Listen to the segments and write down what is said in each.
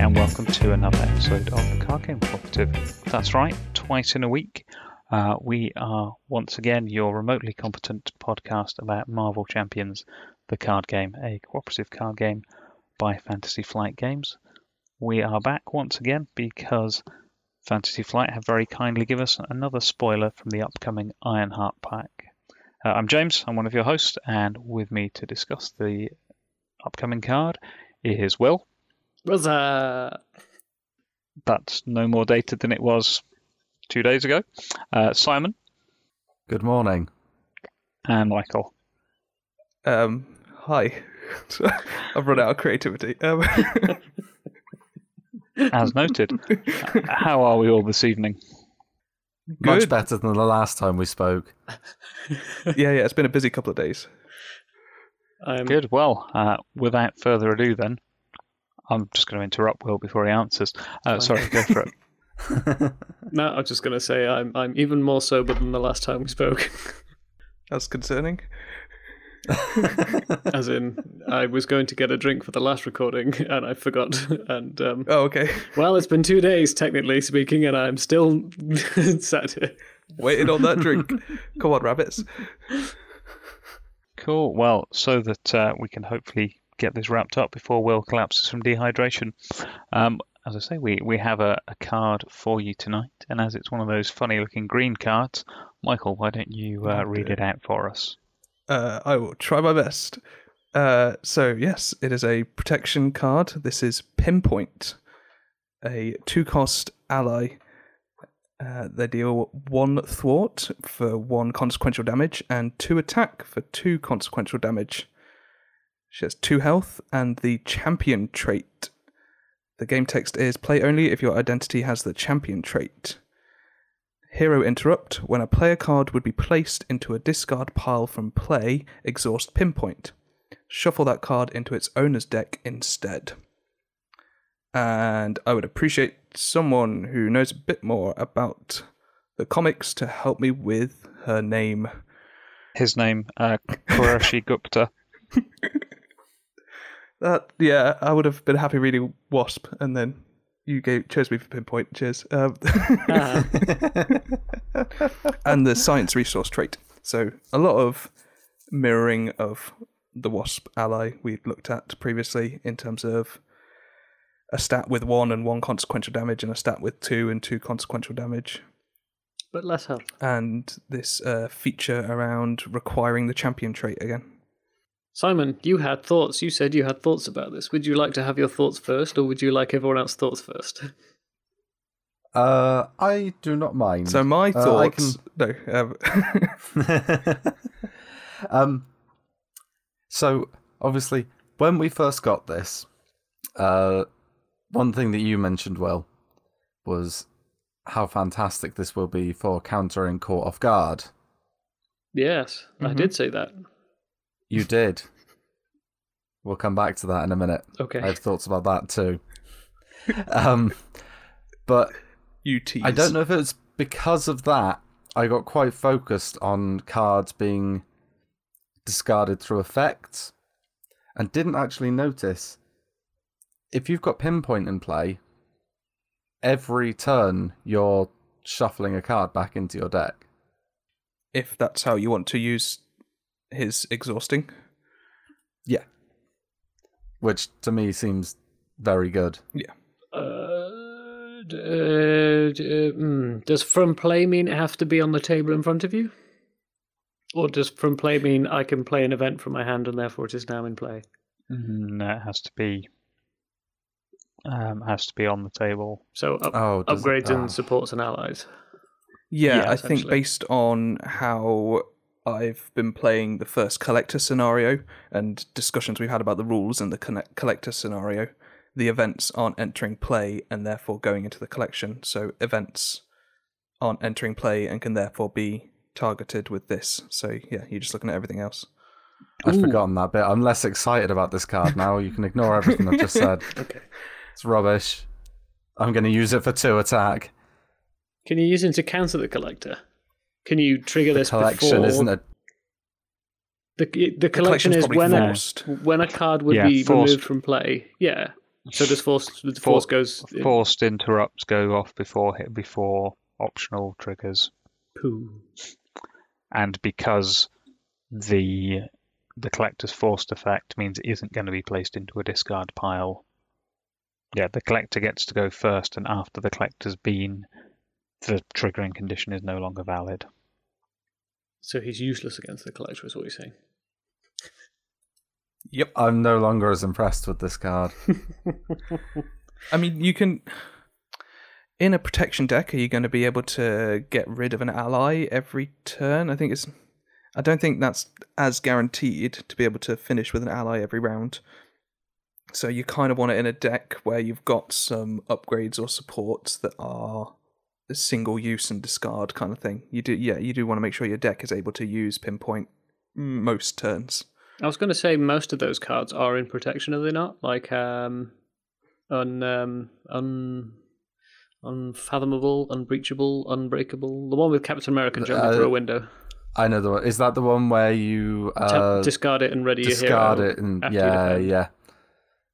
And welcome to another episode of the Card Game Cooperative. That's right, twice in a week. Uh, we are once again your remotely competent podcast about Marvel Champions, the card game, a cooperative card game by Fantasy Flight Games. We are back once again because Fantasy Flight have very kindly given us another spoiler from the upcoming Ironheart pack. Uh, I'm James, I'm one of your hosts, and with me to discuss the upcoming card is Will. Was uh That's no more dated than it was two days ago. Uh, Simon Good morning. and Michael. Um, hi. I've run out of creativity. Um, As noted, how are we all this evening? Much better than the last time we spoke. yeah, yeah, it's been a busy couple of days. I'm Good. Well, uh, without further ado, then I'm just going to interrupt Will before he answers. Uh, sorry, go for it. no, I'm just gonna say I'm I'm even more sober than the last time we spoke. That's concerning. As in, I was going to get a drink for the last recording and I forgot. And um, Oh, okay. well, it's been two days, technically speaking, and I'm still sat here. Waiting on that drink. Come on, rabbits. Cool. Well, so that uh, we can hopefully get this wrapped up before Will collapses from dehydration. Um, as I say, we, we have a, a card for you tonight, and as it's one of those funny looking green cards, Michael, why don't you uh, read it out for us? Uh, I will try my best. Uh, so, yes, it is a protection card. This is Pinpoint, a two cost ally. Uh, they deal one thwart for one consequential damage and two attack for two consequential damage. She has two health and the champion trait. The game text is play only if your identity has the champion trait. Hero Interrupt. When a player card would be placed into a discard pile from play, exhaust Pinpoint. Shuffle that card into its owner's deck instead. And I would appreciate someone who knows a bit more about the comics to help me with her name. His name, uh, Qureshi Gupta. That yeah, I would have been happy reading Wasp, and then you gave, chose me for Pinpoint. Cheers. Um, Ah, and the science resource trait. So a lot of mirroring of the Wasp ally we'd looked at previously in terms of a stat with one and one consequential damage, and a stat with two and two consequential damage, but less health. and this uh, feature around requiring the champion trait again. Simon, you had thoughts. You said you had thoughts about this. Would you like to have your thoughts first, or would you like everyone else's thoughts first? uh, I do not mind. So my Uh, I thoughts. No. Um, um, so obviously, when we first got this, uh, one thing that you mentioned, well, was how fantastic this will be for countering caught off guard. Yes, I Mhm. did say that. You did. We'll come back to that in a minute. Okay. I have thoughts about that too. um, but you tease. I don't know if it's because of that. I got quite focused on cards being discarded through effects and didn't actually notice if you've got pinpoint in play, every turn you're shuffling a card back into your deck. if that's how you want to use his exhausting. Yeah. Which to me seems very good. Uh, d- uh, d- uh, mm, does from play mean it have to be on the table in front of you? Or does from play mean I can play an event from my hand and therefore it is now in play? No, it has to be. Um, has to be on the table. So up, Oh, does it- upgrades ah. and supports and allies. Yeah, Yeah, I think based on how I've been playing the first collector scenario and discussions we've had about the rules and the connect- collector scenario, the events aren't entering play and therefore going into the collection. So events aren't entering play and can therefore be targeted with this. So yeah, you're just looking at everything else. I'd Ooh. forgotten that bit. I'm less excited about this card now. You can ignore everything I've just said. Okay. It's rubbish. I'm going to use it for two attack. Can you use it to counter the collector? Can you trigger The this collection before isn't a the the collection collection's is probably when a, when a card would Yeah, be forced. removed from play. Yeah. So does force the force goes in- Forced interrupts go off before hit before optional triggers, poo. and because the the collector's forced effect means it isn't going to be placed into a discard pile. Yeah, the collector gets to go first, and after the collector's been, the triggering condition is no longer valid. So he's useless against the collector, is what you're saying. Yep. I'm no longer as impressed with this card. I mean, you can. In a protection deck, are you going to be able to get rid of an ally every turn? I think it's. I don't think that's as guaranteed to be able to finish with an ally every round. So you kind of want it in a deck where you've got some upgrades or supports that are single use and discard kind of thing. You do, yeah, you do want to make sure your deck is able to use pinpoint most turns. I was going to say most of those cards are in protection, are they not? Like um, un, um, un, unfathomable, unbreachable, unbreakable. The one with Captain America jumping Uh, through a window. I know the one. Is that the one where you Tap- uh, discard it and ready your hero? discard it and yeah, yeah,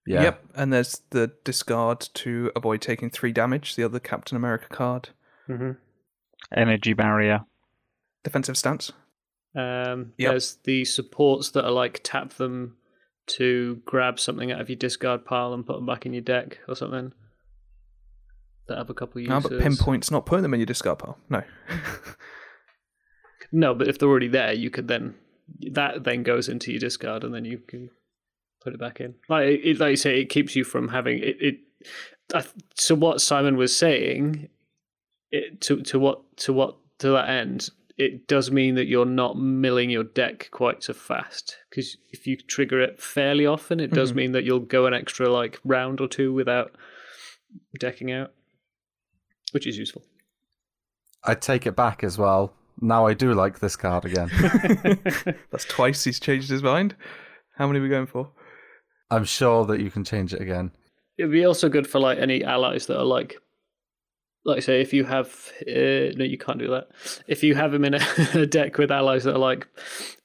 yeah. Yep, and there's the discard to avoid taking three damage, the other Captain America card. Hmm Energy barrier. Defensive stance. Um, Yep. There's the supports that are like tap them to grab something out of your discard pile and put them back in your deck or something. That have a couple of No, uses. but pinpoint's not putting them in your discard pile. No. No, but if they're already there, you could then that then goes into your discard, and then you can put it back in. Like it, like you say, it keeps you from having it. it I, so what Simon was saying, it, to to what to what to that end, it does mean that you're not milling your deck quite so fast because if you trigger it fairly often, it does Mhm. mean that you'll go an extra like round or two without decking out, which is useful. I take it back as well. Now I do like this card again. That's twice he's changed his mind. How many are we going for? I'm sure that you can change it again. It'd be also good for like any allies that are like, like I say, if you have uh, no, you can't do that. If you have them in a, deck with allies that are like,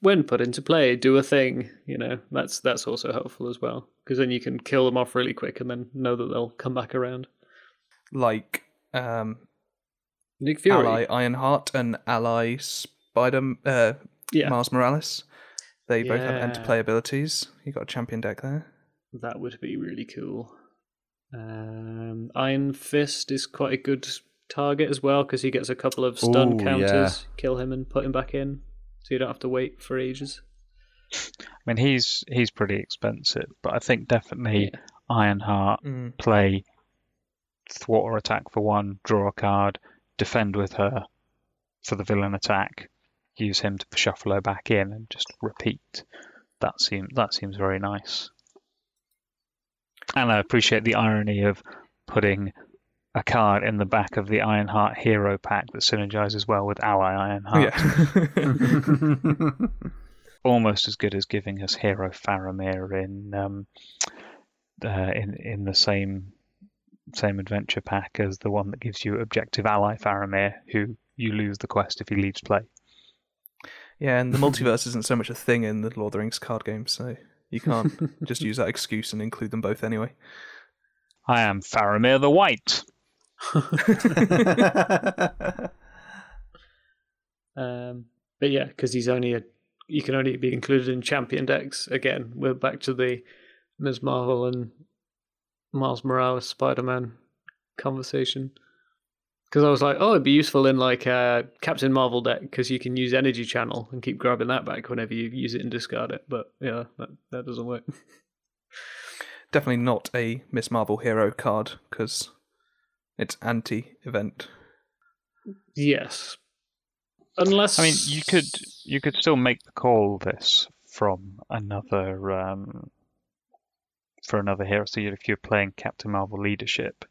when put into play, do a thing. You know, that's that's also helpful as well because then you can kill them off really quick and then know that they'll come back around. Like um, Nick Fury, ally Ironheart and ally Spider uh, yeah, Miles Morales. They both have enter Yeah. play abilities. You got a champion deck there. that would be really cool. Um, Iron Fist is quite a good target as well because he gets a couple of stun Ooh, counters, kill him and put him back in, so you don't have to wait for ages. I mean, he's he's pretty expensive, but I think definitely Yeah. Ironheart Mm. play thwart or attack for one, draw a card, defend with her for the villain attack, use him to shuffle her back in, and just repeat. That seems that seems very nice. And I appreciate the irony of putting a card in the back of the Ironheart hero pack that synergizes well with Ally Ironheart. Yeah. almost as good as giving us Hero Faramir in um, uh, in in the same same adventure pack as the one that gives you Objective Ally Faramir, who you lose the quest if he leaves play. yeah, and the multiverse isn't so much a thing in the Lord of the Rings card game, so you can't just use that excuse and include them both anyway. I am Faramir the White. Um, but yeah, because he's only a, you can only be included in champion decks. Again, we're back to the Ms. Marvel and Miles Morales Spider Man conversation. Because I was like, oh, it'd be useful in like a Captain Marvel deck because you can use Energy Channel and keep grabbing that back whenever you use it and discard it. But yeah, that, that doesn't work. Definitely not a Miss Marvel hero card because it's anti-event. yes, unless I mean, you could you could still make the call this from another um, for another hero. So if you're playing Captain Marvel leadership,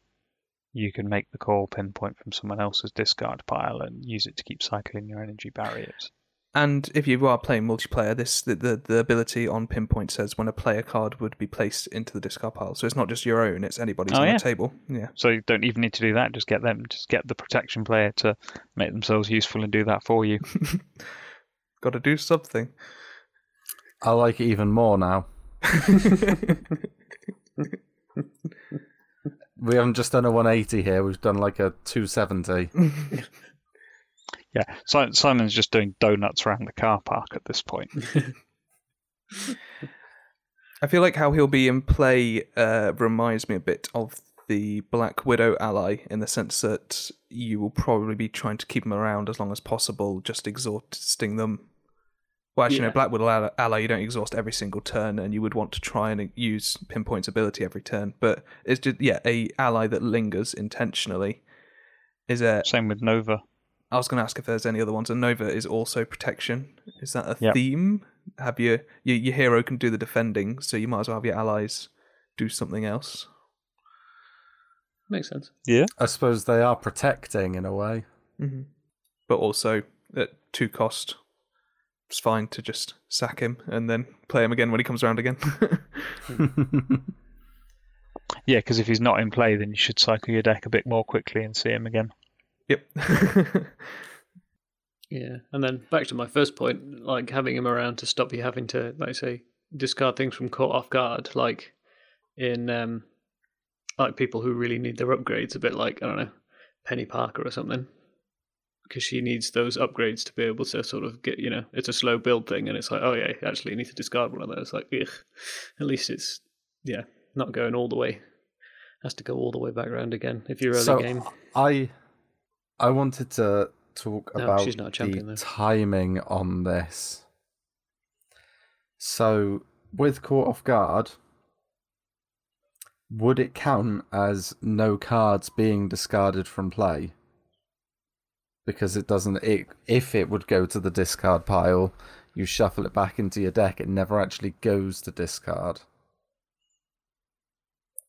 you can make the call pinpoint from someone else's discard pile and use it to keep cycling your energy barriers. And if you are playing multiplayer, this the, the the ability on pinpoint says when a player card would be placed into the discard pile. So it's not just your own; it's anybody's Oh, on yeah. the table. Yeah. So you don't even need to do that. Just get them. Just get the protection player to make themselves useful and do that for you. Got to do something. I like it even more now. we haven't just done a 180 here. We've done like a 270. Yeah, Si- Simon's just doing donuts around the car park at this point. I feel like how he'll be in play uh, reminds me a bit of the Black Widow ally in the sense that you will probably be trying to keep them around as long as possible, just exhausting them. Well, actually, Yeah. no, Black Widow ally, ally, you don't exhaust every single turn, and you would want to try and use Pinpoint's ability every turn. But it's just, yeah, a ally that lingers intentionally. Is there Same with Nova. I was going to ask if there's any other ones. And Nova is also protection. Is that a Yep. theme? Have your, your your hero can do the defending, so you might as well have your allies do something else. Makes sense. Yeah, I suppose they are protecting in a way. Mm-hmm. But also at two cost, it's fine to just sack him and then play him again when he comes around again. Yeah, because if he's not in play, then you should cycle your deck a bit more quickly and see him again. yep. Yeah, and then back to my first point, like having him around to stop you having to, like, say, discard things from caught off guard, like in um, like people who really need their upgrades, a bit like I don't know, Peni Parker or something, because she needs those upgrades to be able to sort of get, you know, it's a slow build thing, and it's like, oh yeah, actually, you need to discard one of those. Like, ugh. at least it's yeah, not going all the way. Has to go all the way back around again if you're early so game. I I wanted to talk No, about she's not a champion, the timing on this. So with caught off guard, would it count as no cards being discarded from play? Because it doesn't. It, if it would go to the discard pile, you shuffle it back into your deck. It never actually goes to discard.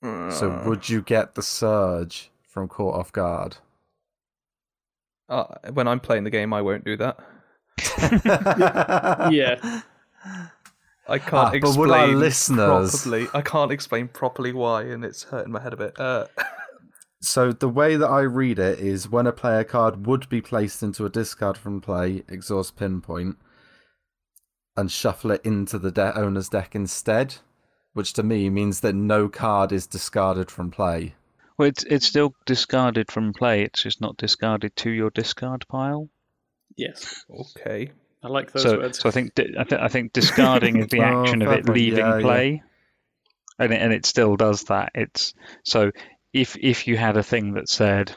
So would you get the surge from caught off guard? Uh, when I'm playing the game, I won't do that. Yeah. I can't Ah, but explain would our listeners- properly. I can't explain properly why, and it's hurting my head a bit. Uh, So the way that I read it is when a player card would be placed into a discard from play, exhaust pinpoint, and shuffle it into the de- owner's deck instead, which to me means that no card is discarded from play. Well, it's it's still discarded from play. It's just not discarded to your discard pile. Yes, okay. I like those so, words. so I think di- I, th- I think discarding is the Oh, action of it leaving Yeah, yeah. play, and it, and it still does that. It's so if if you had a thing that said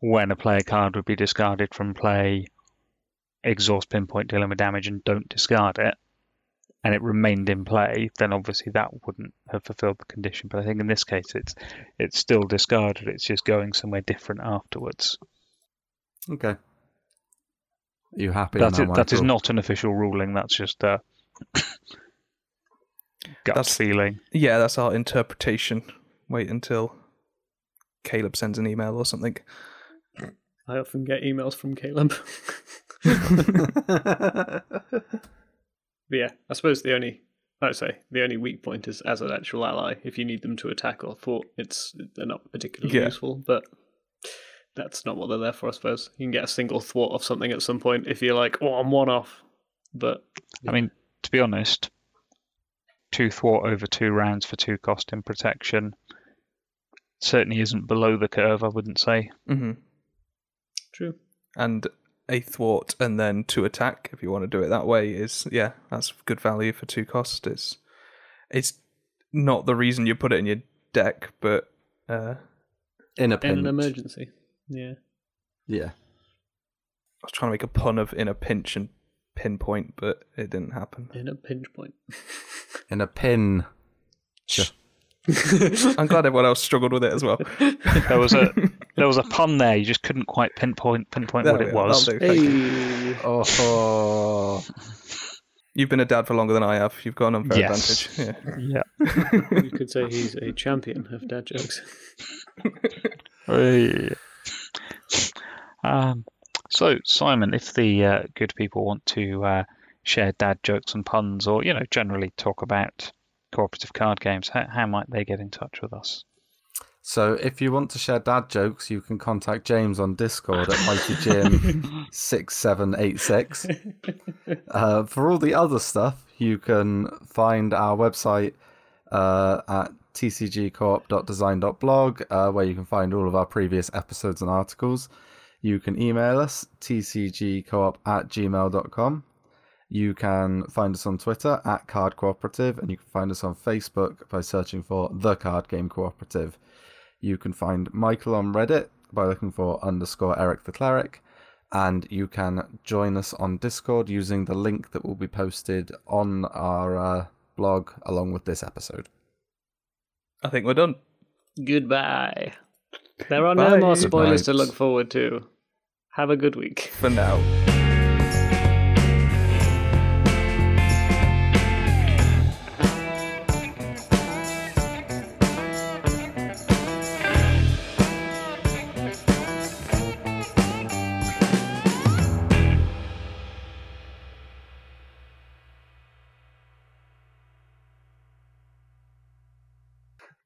when a player card would be discarded from play, exhaust pinpoint dealing with damage and don't discard it, and it remained in play, then obviously that wouldn't have fulfilled the condition. But I think in this case, it's it's still discarded. It's just going somewhere different afterwards. Okay. Are you happy? That is, that is not an official ruling. That's just a gut That's- feeling. Yeah, that's our interpretation. Wait until Caleb sends an email or something. I often get emails from Caleb. but yeah, I suppose the only, I'd say, the only weak point is as an actual ally. If you need them to attack or thwart, it's they're not particularly Yeah. useful. But that's not what they're there for. I suppose you can get a single thwart of something at some point if you're like, oh, I'm one off. But I mean, to be honest, two thwart over two rounds for two cost in protection certainly isn't below the curve. I wouldn't say. hmm true. And a thwart and then to attack, if you want to do it that way, is yeah, that's good value for two cost. It's it's not the reason you put it in your deck, but uh, in a In an emergency. Yeah. Yeah. I was trying to make a pun of in a pinch and pinpoint, but it didn't happen. In a pinch point. In a pin. I'm glad everyone else struggled with it as well. There was a there was a pun there. You just couldn't quite pinpoint pinpoint There what it are, was. do, thank you. hey. Oh. You've been a dad for longer than I have. You've got an unfair Yes. advantage. Yeah. Yeah. you could say he's a champion of dad jokes. Hey. Um, so Simon, if the uh, good people want to uh, share dad jokes and puns, or you know, generally talk about cooperative card games, how, how might they get in touch with us? So if you want to share dad jokes, you can contact James on Discord at Mighty Jim six seven eight six. Uh, for all the other stuff, you can find our website uh, at tcgcoop.design.blog, uh, where you can find all of our previous episodes and articles. You can email us, tcgcoop at gmail.com. You can find us on Twitter at Card Cooperative, and you can find us on Facebook by searching for The Card Game Cooperative. You can find Michael on Reddit by looking for underscore Eric the Cleric, and you can join us on Discord using the link that will be posted on our uh, blog along with this episode. I think we're done. Goodbye. There are no more spoilers to look forward to. Have a good week. For now.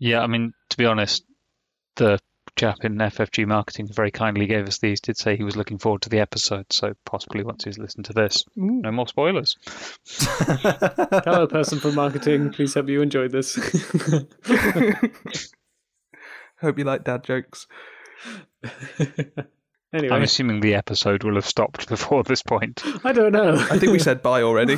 Yeah, I mean, to be honest, the chap in FFG marketing very kindly gave us these did say he was looking forward to the episode. So possibly once he's listened to this, no more spoilers. Hello, person from marketing. Please hope you enjoyed this. Hope you like dad jokes. anyway, I'm assuming the episode will have stopped before this point. I don't know. I think we said bye already.